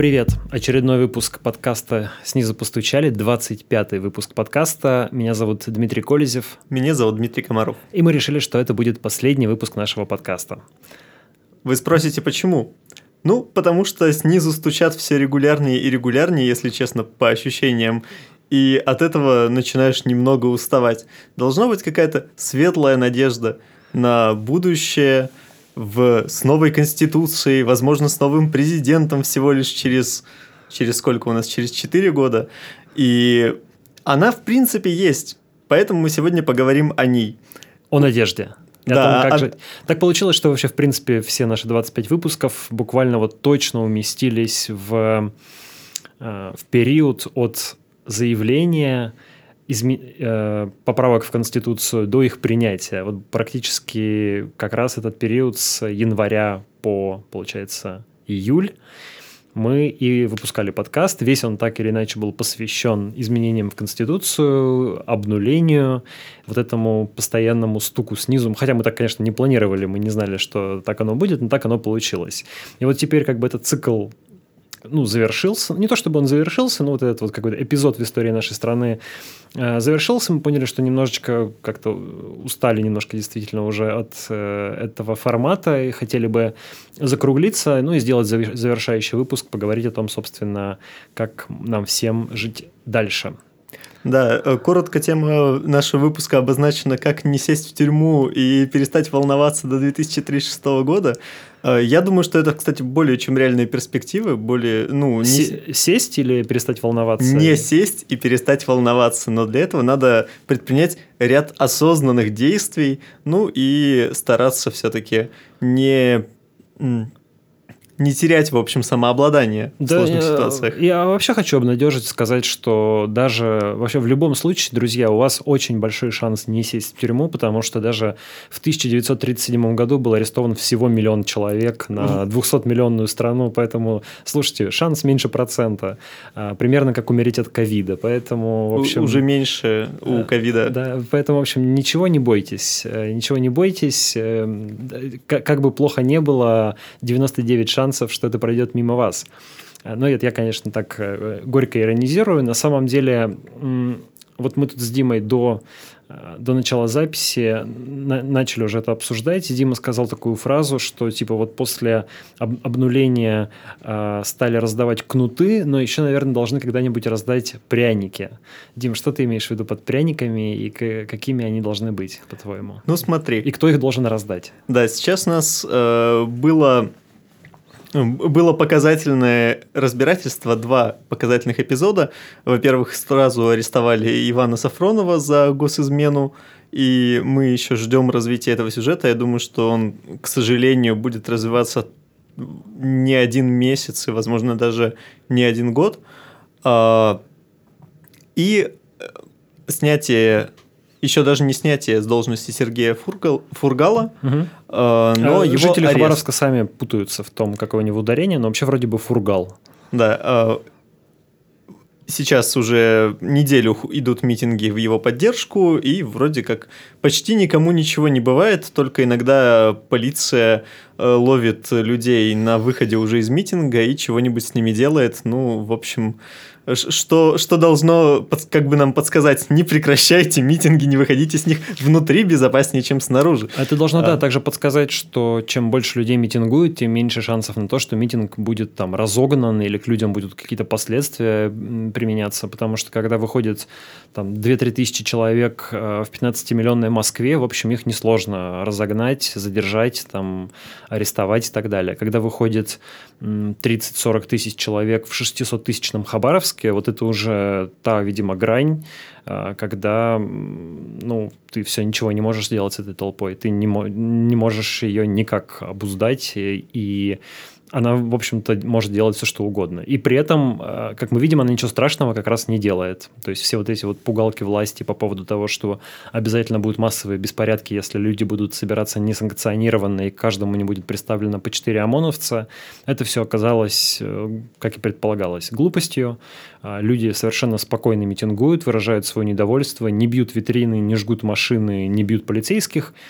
Привет! Очередной выпуск подкаста «Снизу постучали», 25-й выпуск подкаста. Меня зовут Дмитрий Колезев. Меня зовут Дмитрий Комаров. И мы решили, что это будет последний выпуск нашего подкаста. Вы спросите, почему? Ну, потому что снизу стучат все регулярнее и регулярнее, если честно, по ощущениям. И от этого начинаешь немного уставать. Должна быть какая-то светлая надежда на будущее – в, с новой конституцией, возможно, с новым президентом всего лишь через, через сколько у нас, через 4 года. И она, в принципе, есть. Поэтому мы сегодня поговорим о ней. О надежде. Да, том, как а... же... Так получилось, что вообще, в принципе, все наши 25 выпусков буквально вот точно уместились в, э, в период от заявления изме... э, поправок в Конституцию до их принятия. Вот практически как раз этот период с января по, получается, июль мы и выпускали подкаст. Весь он так или иначе был посвящен изменениям в Конституцию, обнулению, вот этому постоянному стуку снизу. Хотя мы так, конечно, не планировали, мы не знали, что так оно будет, но так оно получилось. И вот теперь как бы этот цикл ну, завершился. Не то чтобы он завершился, но вот этот вот какой-то эпизод в истории нашей страны э, завершился. Мы поняли, что немножечко как-то устали немножко действительно уже от э, этого формата и хотели бы закруглиться, ну и сделать завершающий выпуск, поговорить о том, собственно, как нам всем жить дальше. Да, э, коротко тема нашего выпуска обозначена «Как не сесть в тюрьму и перестать волноваться до 2036 года». Э, я думаю, что это, кстати, более чем реальные перспективы, более, ну... Не... Сесть или перестать волноваться? Не сесть и перестать волноваться, но для этого надо предпринять ряд осознанных действий, ну и стараться все-таки не не терять, в общем, самообладание да, в сложных я, ситуациях. Я вообще хочу обнадежить, сказать, что даже вообще в любом случае, друзья, у вас очень большой шанс не сесть в тюрьму, потому что даже в 1937 году был арестован всего миллион человек на 200-миллионную страну, поэтому, слушайте, шанс меньше процента, а, примерно как умереть от ковида, поэтому, в общем... Уже меньше у ковида. Да, поэтому, в общем, ничего не бойтесь, э, ничего не бойтесь, э, как бы плохо не было, 99 шансов шансов, что это пройдет мимо вас. Э, но это я, конечно, так э, горько иронизирую. На самом деле, вот мы тут с Димой до, э, до начала записи начали уже это обсуждать, и Дима сказал такую фразу, что типа вот после обнуления стали раздавать кнуты, но еще, наверное, должны когда-нибудь раздать пряники. Дим, что ты имеешь в виду под пряниками и какими они должны быть, по-твоему? Ну смотри. И кто их должен раздать? Да, сейчас у нас э, было было показательное разбирательство, два показательных эпизода. Во-первых, сразу арестовали Ивана Сафронова за госизмену, и мы еще ждем развития этого сюжета. Я думаю, что он, к сожалению, будет развиваться не один месяц и, возможно, даже не один год. А, и э, снятие еще даже не снятие с должности Сергея Фургал, Фургала, угу. э, но а, его Жители арест. Хабаровска сами путаются в том, какое у него ударение, но вообще вроде бы Фургал. Да, э, сейчас уже неделю идут митинги в его поддержку, и вроде как почти никому ничего не бывает, только иногда полиция ловит людей на выходе уже из митинга и чего-нибудь с ними делает. Ну, в общем, что, что должно как бы нам подсказать, не прекращайте митинги, не выходите с них внутри безопаснее, чем снаружи. Это должно, а. да, также подсказать, что чем больше людей митингуют, тем меньше шансов на то, что митинг будет там разогнан или к людям будут какие-то последствия применяться, потому что когда выходит там 2-3 тысячи человек э, в 15-миллионной Москве, в общем, их несложно разогнать, задержать, там, арестовать и так далее. Когда выходит 30-40 тысяч человек в 600-тысячном Хабаровске, вот это уже та, видимо, грань, э, когда ну, ты все ничего не можешь сделать с этой толпой, ты не, не можешь ее никак обуздать, и, и она, в общем-то, может делать все, что угодно. И при этом, э, как мы видим, она ничего страшного как раз не делает. То есть все вот эти вот пугалки власти по поводу того, что обязательно будут массовые беспорядки, если люди будут собираться несанкционированно и каждому не будет представлено по четыре ОМОНовца, это все оказалось, э, как и предполагалось, глупостью. А люди совершенно спокойно митингуют, выражают свое недовольство, не бьют витрины, не жгут машины, не бьют полицейских –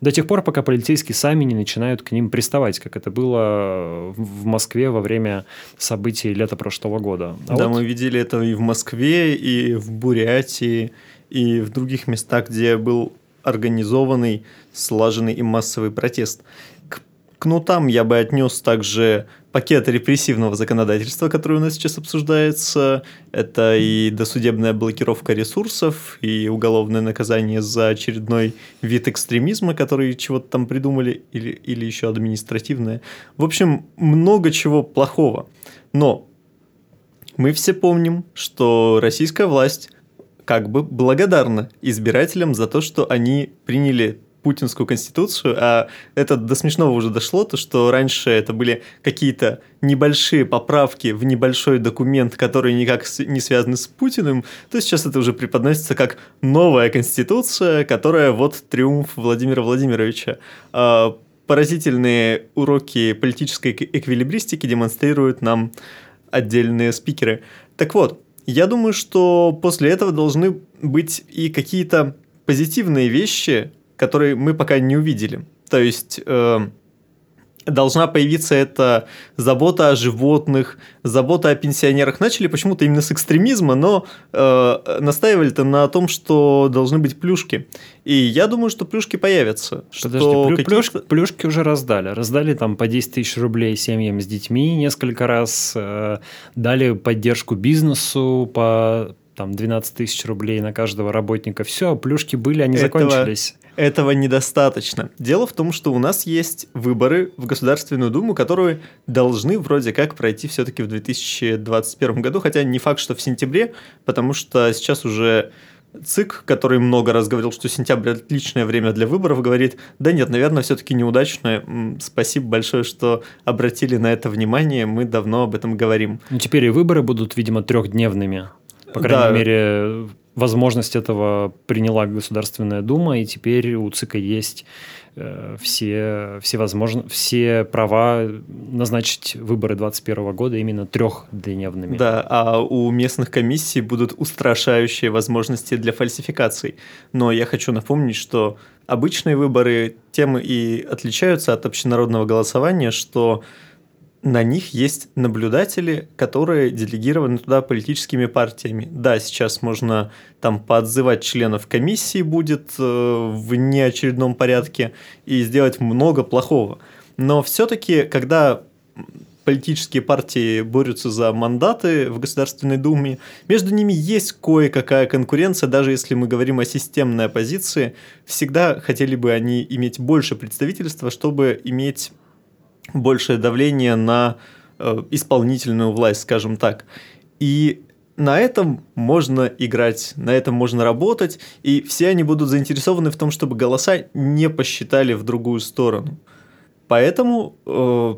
До тех пор, пока полицейские сами не начинают к ним приставать, как это было в Москве во время событий лета прошлого года. А да, вот... мы видели это и в Москве, и в Бурятии, и в других местах, где был организованный, слаженный и массовый протест. К кнутам я бы отнес также пакет репрессивного законодательства, который у нас сейчас обсуждается. Это и досудебная блокировка ресурсов, и уголовное наказание за очередной вид экстремизма, который чего-то там придумали, или, или еще административное. В общем, много чего плохого. Но мы все помним, что российская власть как бы благодарна избирателям за то, что они приняли путинскую конституцию, а это до смешного уже дошло, то что раньше это были какие-то небольшие поправки в небольшой документ, которые никак не связаны с Путиным, то сейчас это уже преподносится как новая конституция, которая вот триумф Владимира Владимировича. А, поразительные уроки политической эквилибристики демонстрируют нам отдельные спикеры. Так вот, я думаю, что после этого должны быть и какие-то позитивные вещи, которые мы пока не увидели. То есть э, должна появиться эта забота о животных, забота о пенсионерах. Начали почему-то именно с экстремизма, но э, настаивали-то на том, что должны быть плюшки. И я думаю, что плюшки появятся. Подожди, что плю- плюшки, плюшки уже раздали. Раздали там по 10 тысяч рублей семьям с детьми несколько раз, э, дали поддержку бизнесу по там 12 тысяч рублей на каждого работника. Все, плюшки были, они этого, закончились. Этого недостаточно. Дело в том, что у нас есть выборы в Государственную Думу, которые должны вроде как пройти все-таки в 2021 году, хотя не факт, что в сентябре, потому что сейчас уже ЦИК, который много раз говорил, что сентябрь отличное время для выборов, говорит, да нет, наверное, все-таки неудачное. Спасибо большое, что обратили на это внимание, мы давно об этом говорим. Ну, теперь и выборы будут, видимо, трехдневными. По крайней да. мере, возможность этого приняла Государственная Дума, и теперь у ЦИКа есть э, все, все, возможно, все права назначить выборы 2021 года именно трехдневными. Да, а у местных комиссий будут устрашающие возможности для фальсификаций. Но я хочу напомнить, что обычные выборы тем и отличаются от общенародного голосования, что на них есть наблюдатели, которые делегированы туда политическими партиями. Да, сейчас можно там поотзывать членов комиссии будет э, в неочередном порядке и сделать много плохого. Но все-таки, когда политические партии борются за мандаты в Государственной Думе, между ними есть кое-какая конкуренция, даже если мы говорим о системной оппозиции, всегда хотели бы они иметь больше представительства, чтобы иметь большее давление на э, исполнительную власть, скажем так. И на этом можно играть, на этом можно работать, и все они будут заинтересованы в том, чтобы голоса не посчитали в другую сторону. Поэтому э,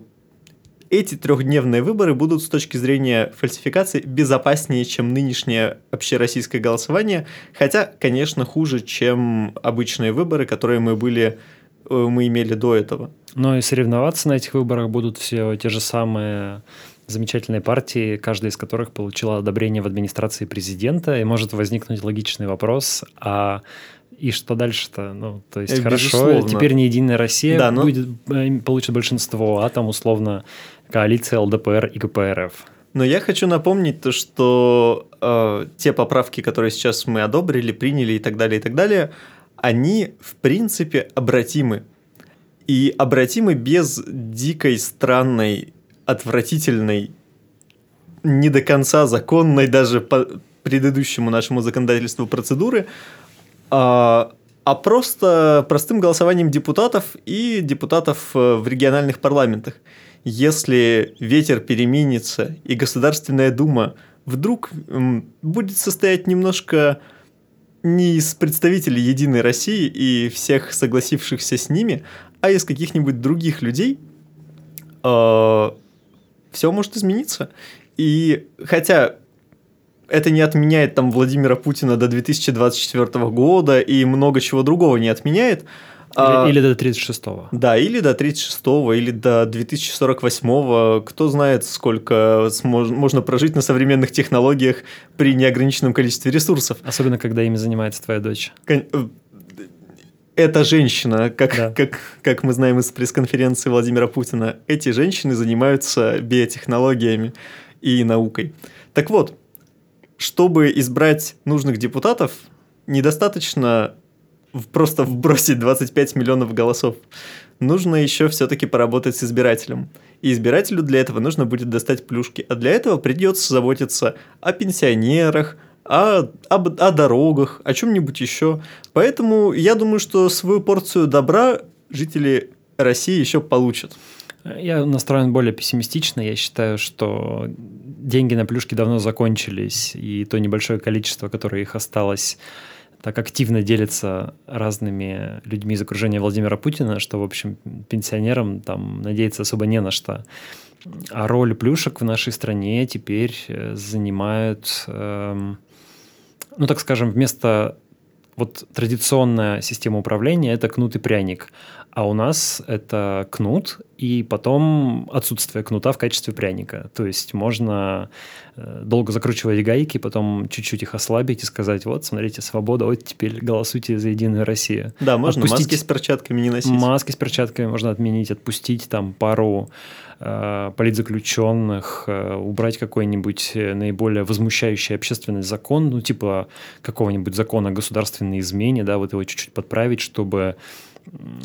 эти трехдневные выборы будут с точки зрения фальсификации безопаснее, чем нынешнее общероссийское голосование, хотя, конечно, хуже, чем обычные выборы, которые мы были Э, мы имели до этого. Но и соревноваться на этих выборах будут все те же самые замечательные партии, каждая из которых получила одобрение в администрации президента, и может возникнуть логичный вопрос, а и что дальше-то? Ну, то есть, Безусловно. хорошо, теперь не Единая Россия да, но... будет, э, получит большинство, а там, условно, коалиция ЛДПР и КПРФ. Но я хочу напомнить то, что э, те поправки, которые сейчас мы одобрили, приняли и так далее, и так далее, они, в принципе, обратимы. И обратимы без дикой, странной, отвратительной, не до конца законной даже по предыдущему нашему законодательству процедуры, а, а просто простым голосованием депутатов и депутатов э, в региональных парламентах. Если ветер переменится и Государственная Дума вдруг будет состоять немножко не из представителей Единой России и всех согласившихся с ними, а из каких-нибудь других людей, э, все может измениться. И хотя это не отменяет там Владимира Путина до 2024 года и много чего другого не отменяет, а, или, или до 36-го. Да, или до 36-го, или до 2048-го. Кто знает, сколько смож- можно прожить на современных технологиях при неограниченном количестве ресурсов. Особенно, когда ими занимается твоя дочь. Э, эта женщина, как, да. как, как мы знаем из пресс-конференции Владимира Путина, эти женщины занимаются биотехнологиями и наукой. Так вот, чтобы избрать нужных депутатов, недостаточно просто вбросить 25 миллионов голосов. Нужно еще все-таки поработать с избирателем. И избирателю для этого нужно будет достать плюшки. А для этого придется заботиться о пенсионерах, о, об, о дорогах, о чем-нибудь еще. Поэтому я думаю, что свою порцию добра жители России еще получат. Я настроен более пессимистично. Я считаю, что деньги на плюшки давно закончились, и то небольшое количество, которое их осталось, так активно делится разными людьми из окружения Владимира Путина, что, в общем, пенсионерам там надеяться особо не на что. А роль плюшек в нашей стране теперь э, занимают, эм, ну так скажем, вместо вот традиционная система управления – это кнут и пряник, а у нас это кнут и потом отсутствие кнута в качестве пряника. То есть можно э, долго закручивать гайки, потом чуть-чуть их ослабить и сказать, вот, смотрите, свобода, вот теперь голосуйте за Единую Россию. Да, можно Отпустить... маски с перчатками не носить. Маски с перчатками можно отменить, отпустить там пару э, политзаключенных, э, убрать какой-нибудь э, наиболее возмущающий общественность закон, ну, типа какого-нибудь закона о государственной измене, да, вот его чуть-чуть подправить, чтобы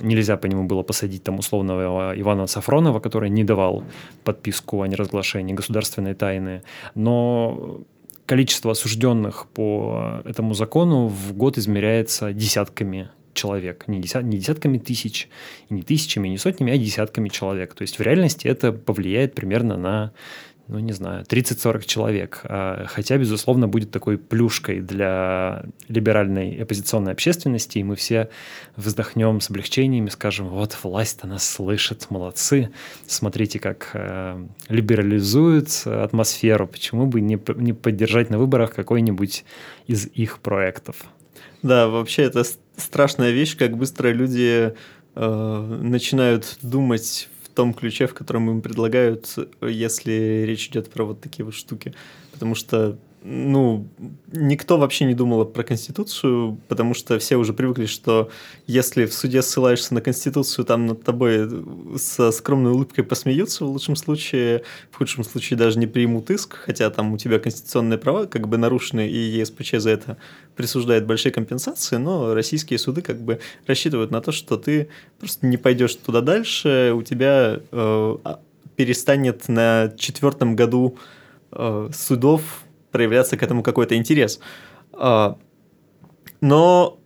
нельзя по нему было посадить там условного Ивана Сафронова, который не давал подписку о неразглашении государственной тайны, но количество осужденных по этому закону в год измеряется десятками человек, не, десят, не десятками тысяч, не тысячами, не сотнями, а десятками человек. То есть в реальности это повлияет примерно на ну, не знаю, 30-40 человек. А, хотя, безусловно, будет такой плюшкой для либеральной оппозиционной общественности, и мы все вздохнем с облегчением и скажем, вот власть-то нас слышит, молодцы, смотрите, как э, либерализуют атмосферу, почему бы не, не поддержать на выборах какой-нибудь из их проектов. Да, вообще это страшная вещь, как быстро люди э, начинают думать том ключе, в котором им предлагают, если речь идет про вот такие вот штуки. Потому что ну, никто вообще не думал про Конституцию, потому что все уже привыкли, что если в суде ссылаешься на Конституцию, там над тобой со скромной улыбкой посмеются в лучшем случае, в худшем случае даже не примут иск, хотя там у тебя конституционные права как бы нарушены, и ЕСПЧ за это присуждает большие компенсации, но российские суды как бы рассчитывают на то, что ты просто не пойдешь туда дальше, у тебя э, а, перестанет на четвертом году э, судов проявляться к этому какой-то интерес. А, но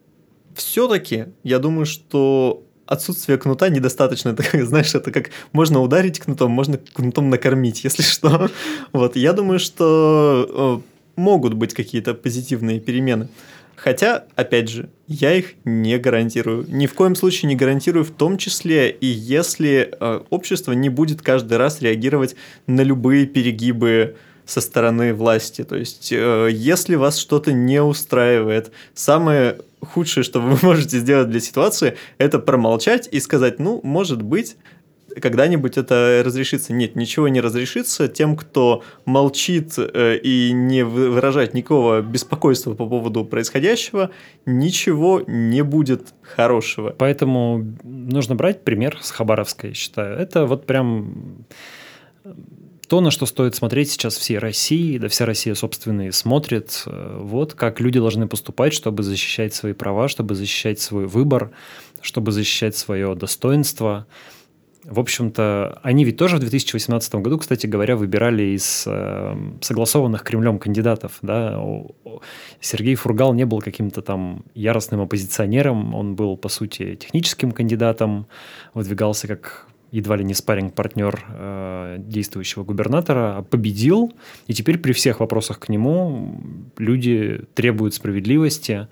все-таки я думаю, что отсутствие кнута недостаточно. Это, знаешь, это как можно ударить кнутом, можно кнутом накормить, если что. Вот, я думаю, что э, могут быть какие-то позитивные перемены. Хотя, опять же, я их не гарантирую. Ни в коем случае не гарантирую, в том числе и если э, общество не будет каждый раз реагировать на любые перегибы со стороны власти. То есть, э, если вас что-то не устраивает, самое худшее, что вы можете сделать для ситуации, это промолчать и сказать, ну, может быть, когда-нибудь это разрешится. Нет, ничего не разрешится. Тем, кто молчит э, и не выражает никакого беспокойства по поводу происходящего, ничего не будет хорошего. Поэтому нужно брать пример с Хабаровской, считаю. Это вот прям то, на что стоит смотреть сейчас всей России, да вся Россия, собственно, и смотрит, э, вот как люди должны поступать, чтобы защищать свои права, чтобы защищать свой выбор, чтобы защищать свое достоинство. В общем-то, они ведь тоже в 2018 году, кстати говоря, выбирали из э, согласованных Кремлем кандидатов. Да? Сергей Фургал не был каким-то там яростным оппозиционером, он был, по сути, техническим кандидатом, выдвигался как едва ли не спарринг-партнер э, действующего губернатора, победил, и теперь при всех вопросах к нему люди требуют справедливости,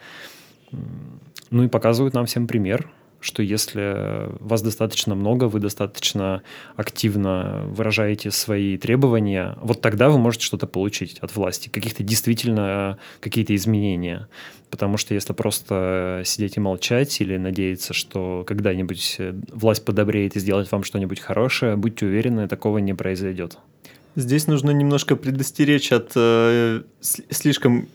ну и показывают нам всем пример – что если вас достаточно много, вы достаточно активно выражаете свои требования, вот тогда вы можете что-то получить от власти, каких-то действительно какие-то изменения. Потому что если просто сидеть и молчать или надеяться, что когда-нибудь власть подобреет и сделает вам что-нибудь хорошее, будьте уверены, такого не произойдет. Здесь нужно немножко предостеречь от э, слишком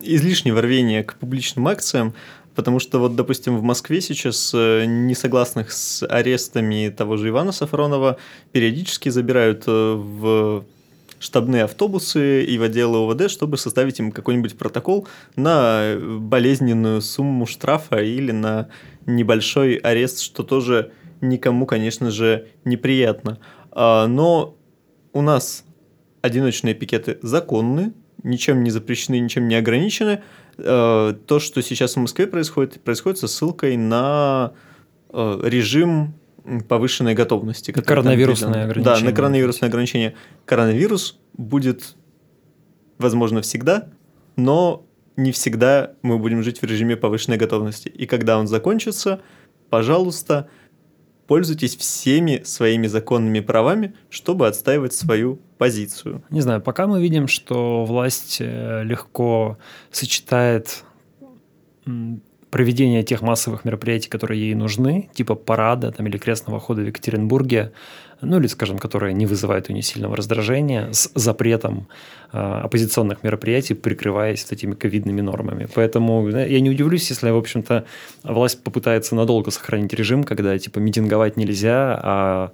излишнего рвения к публичным акциям. Потому что вот, допустим, в Москве сейчас э, несогласных с арестами того же Ивана Сафронова периодически забирают э, в штабные автобусы и в отделы ОВД, чтобы составить им какой-нибудь протокол на болезненную сумму штрафа или на небольшой арест, что тоже никому, конечно же, неприятно. А, но у нас одиночные пикеты законны, ничем не запрещены, ничем не ограничены. А, то, что сейчас в Москве происходит, происходит со ссылкой на а, режим повышенной готовности. Коронавирусное ограничение. Да, на коронавирусное ограничение. Коронавирус будет, возможно, всегда, но не всегда мы будем жить в режиме повышенной готовности. И когда он закончится, пожалуйста, пользуйтесь всеми своими законными правами, чтобы отстаивать свою позицию. Не знаю, пока мы видим, что власть э, легко сочетает проведение тех массовых мероприятий, которые ей нужны, типа парада там, или крестного хода в Екатеринбурге, ну или, скажем, которые не вызывают у нее сильного раздражения, с запретом э, оппозиционных мероприятий, прикрываясь вот этими ковидными нормами. Поэтому я не удивлюсь, если, в общем-то, власть попытается надолго сохранить режим, когда, типа, митинговать нельзя, а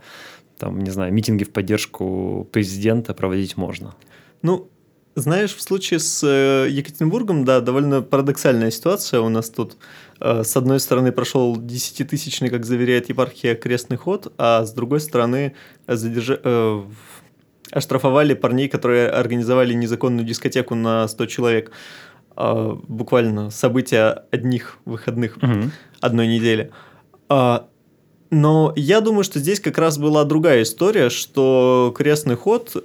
там, не знаю, митинги в поддержку президента проводить можно. Ну, знаешь, в случае с э, Екатеринбургом, да, довольно парадоксальная ситуация. У нас тут э, с одной стороны прошел десятитысячный, как заверяет епархия, крестный ход, а с другой стороны задерж... э, оштрафовали парней, которые организовали незаконную дискотеку на 100 человек. Э, буквально события одних выходных угу. одной недели. Э, но я думаю, что здесь как раз была другая история, что крестный ход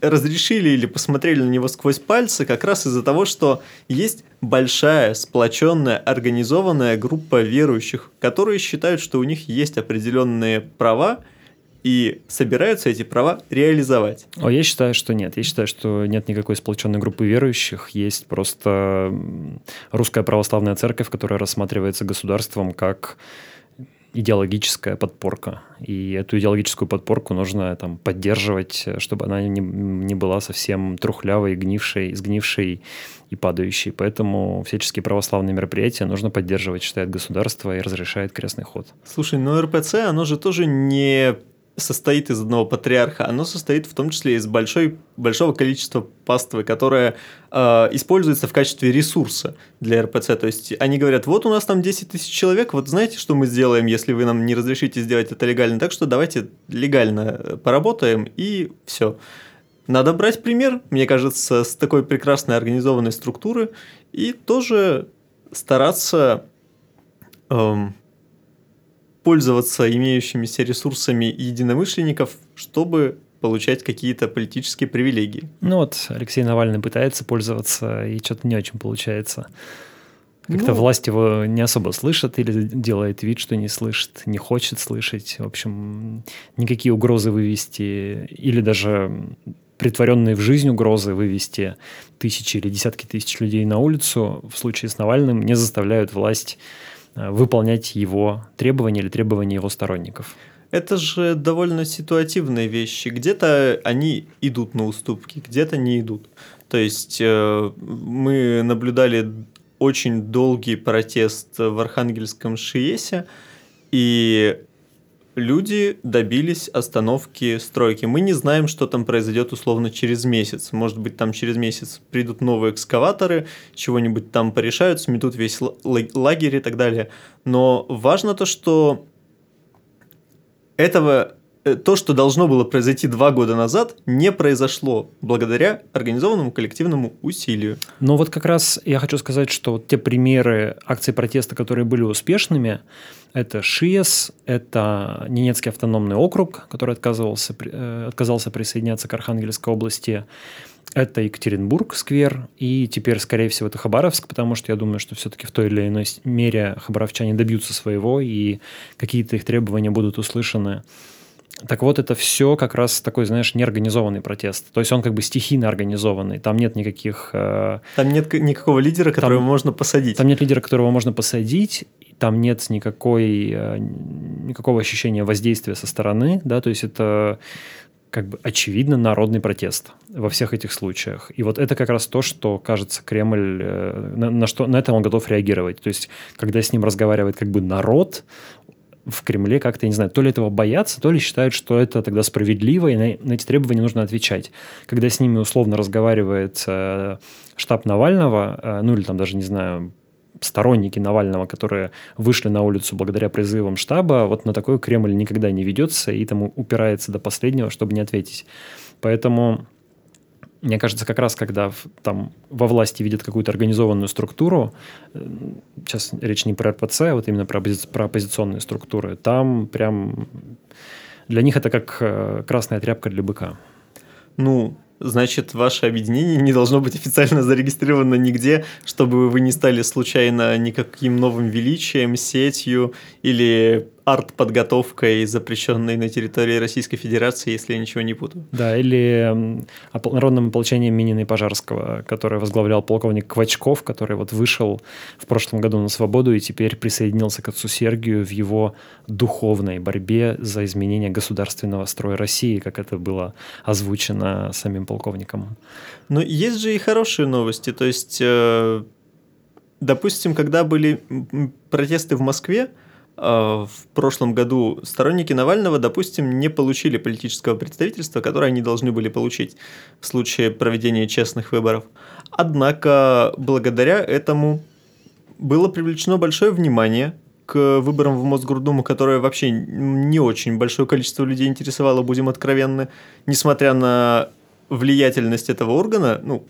разрешили или посмотрели на него сквозь пальцы как раз из-за того, что есть большая, сплоченная, организованная группа верующих, которые считают, что у них есть определенные права, и собираются эти права реализовать. О, я считаю, что нет. Я считаю, что нет никакой сплоченной группы верующих. Есть просто русская православная церковь, которая рассматривается государством как идеологическая подпорка. И эту идеологическую подпорку нужно там, поддерживать, чтобы она не, не была совсем трухлявой, гнившей, сгнившей и падающей. Поэтому всяческие православные мероприятия нужно поддерживать, считает государство и разрешает крестный ход. Слушай, но РПЦ, оно же тоже не состоит из одного патриарха, оно состоит в том числе из большой, большого количества паствы, которая э, используется в качестве ресурса для РПЦ. То есть они говорят, вот у нас там 10 тысяч человек, вот знаете, что мы сделаем, если вы нам не разрешите сделать это легально, так что давайте легально поработаем и все. Надо брать пример, мне кажется, с такой прекрасной организованной структуры и тоже стараться эм, пользоваться имеющимися ресурсами единомышленников, чтобы получать какие-то политические привилегии. Ну вот, Алексей Навальный пытается пользоваться, и что-то не очень получается. Как-то ну, власть его не особо слышит или делает вид, что не слышит, не хочет слышать. В общем, никакие угрозы вывести или даже притворенные в жизнь угрозы вывести тысячи или десятки тысяч людей на улицу в случае с Навальным не заставляют власть выполнять его требования или требования его сторонников. Это же довольно ситуативные вещи. Где-то они идут на уступки, где-то не идут. То есть э, мы наблюдали очень долгий протест в Архангельском Шиесе, и люди добились остановки стройки. Мы не знаем, что там произойдет условно через месяц. Может быть, там через месяц придут новые экскаваторы, чего-нибудь там порешают, сметут весь лагерь и так далее. Но важно то, что этого то, что должно было произойти два года назад, не произошло благодаря организованному коллективному усилию. Но вот как раз я хочу сказать, что вот те примеры акций протеста, которые были успешными, это ШИЕС, это Ненецкий автономный округ, который отказывался, э, отказался присоединяться к Архангельской области, это Екатеринбург, сквер, и теперь, скорее всего, это Хабаровск, потому что я думаю, что все-таки в той или иной мере хабаровчане добьются своего, и какие-то их требования будут услышаны. Так вот, это все как раз такой, знаешь, неорганизованный протест. То есть он как бы стихийно организованный. Там нет никаких... Э, там нет никакого лидера, которого там, можно посадить. Там нет лидера, которого можно посадить. Там нет никакой, э, никакого ощущения воздействия со стороны. Да? То есть это как бы очевидно народный протест во всех этих случаях. И вот это как раз то, что, кажется, Кремль, э, на, на что на это он готов реагировать. То есть, когда с ним разговаривает как бы народ, в Кремле как-то, я не знаю, то ли этого боятся, то ли считают, что это тогда справедливо, и на, на эти требования нужно отвечать. Когда с ними условно разговаривает э, штаб Навального, э, ну или там даже, не знаю, сторонники Навального, которые вышли на улицу благодаря призывам штаба, вот на такой Кремль никогда не ведется и там упирается до последнего, чтобы не ответить. Поэтому мне кажется, как раз когда там во власти видят какую-то организованную структуру, э, сейчас речь не про РПЦ, а вот именно про, про оппозиционные структуры, там прям для них это как э, красная тряпка для быка. Ну, значит, ваше объединение не должно быть официально зарегистрировано нигде, чтобы вы не стали случайно никаким новым величием, сетью или арт-подготовкой, запрещенной на территории Российской Федерации, если я ничего не путаю. Да, или народным ополчением Минина Пожарского, которое возглавлял полковник Квачков, который вот вышел в прошлом году на свободу и теперь присоединился к отцу Сергию в его духовной борьбе за изменение государственного строя России, как это было озвучено самим полковником. Но есть же и хорошие новости, то есть... Э, допустим, когда были протесты в Москве, в прошлом году сторонники Навального, допустим, не получили политического представительства, которое они должны были получить в случае проведения честных выборов. Однако, благодаря этому было привлечено большое внимание к выборам в Мосгордуму, которое вообще не очень большое количество людей интересовало, будем откровенны, несмотря на влиятельность этого органа, ну,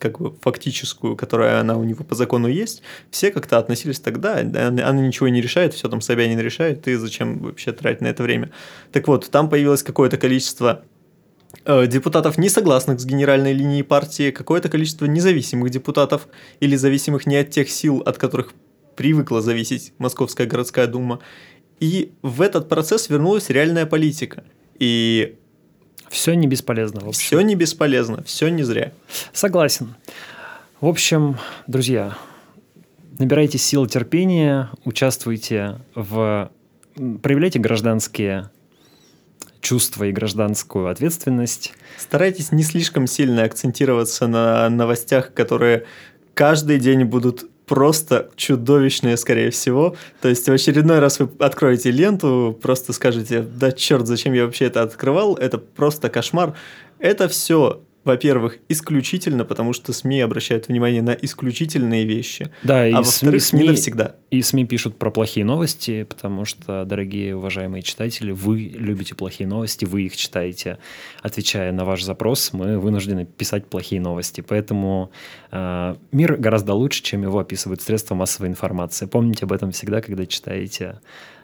как бы фактическую, которая она у него по закону есть, все как-то относились тогда, она ничего не решает, все там Собянин решает, ты зачем вообще тратить на это время. Так вот, там появилось какое-то количество э, депутатов, не согласных с генеральной линией партии, какое-то количество независимых депутатов или зависимых не от тех сил, от которых привыкла зависеть Московская городская дума. И в этот процесс вернулась реальная политика. И все не бесполезно. В Все не бесполезно, все не зря. Согласен. В общем, друзья, набирайте сил терпения, участвуйте в... Проявляйте гражданские чувства и гражданскую ответственность. Старайтесь не слишком сильно акцентироваться на новостях, которые каждый день будут просто чудовищные, скорее всего. То есть в очередной раз вы откроете ленту, просто скажете, да черт, зачем я вообще это открывал, это просто кошмар. Это все во-первых, исключительно, потому что СМИ обращают внимание на исключительные вещи. Да, и а во-вторых, СМИ, СМИ навсегда. И СМИ пишут про плохие новости, потому что, дорогие уважаемые читатели, вы любите плохие новости, вы их читаете. Отвечая на ваш запрос, мы вынуждены писать плохие новости. Поэтому э, мир гораздо лучше, чем его описывают средства массовой информации. Помните об этом всегда, когда читаете,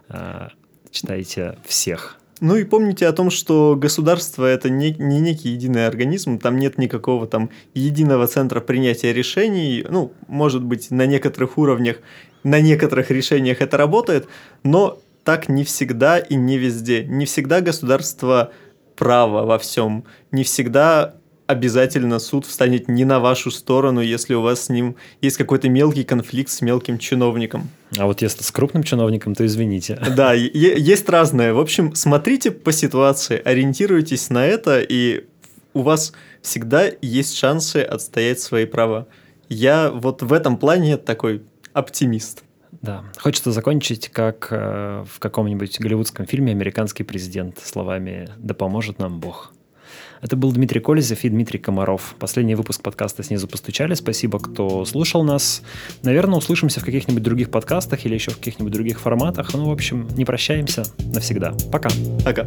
э, читаете всех. Ну и помните о том, что государство это не, не некий единый организм, там нет никакого там единого центра принятия решений. Ну, может быть, на некоторых уровнях, на некоторых решениях это работает, но так не всегда и не везде. Не всегда государство право во всем. Не всегда обязательно суд встанет не на вашу сторону, если у вас с ним есть какой-то мелкий конфликт с мелким чиновником. А вот если с крупным чиновником, то извините. Да, есть разное. В общем, смотрите по ситуации, ориентируйтесь на это, и у вас всегда есть шансы отстоять свои права. Я вот в этом плане такой оптимист. Да, хочется закончить, как э, в каком-нибудь голливудском фильме «Американский президент» словами «Да поможет нам Бог». Это был Дмитрий Колезев и Дмитрий Комаров. Последний выпуск подкаста «Снизу постучали». Спасибо, кто слушал нас. Наверное, услышимся в каких-нибудь других подкастах или еще в каких-нибудь других форматах. Ну, в общем, не прощаемся навсегда. Пока. Пока.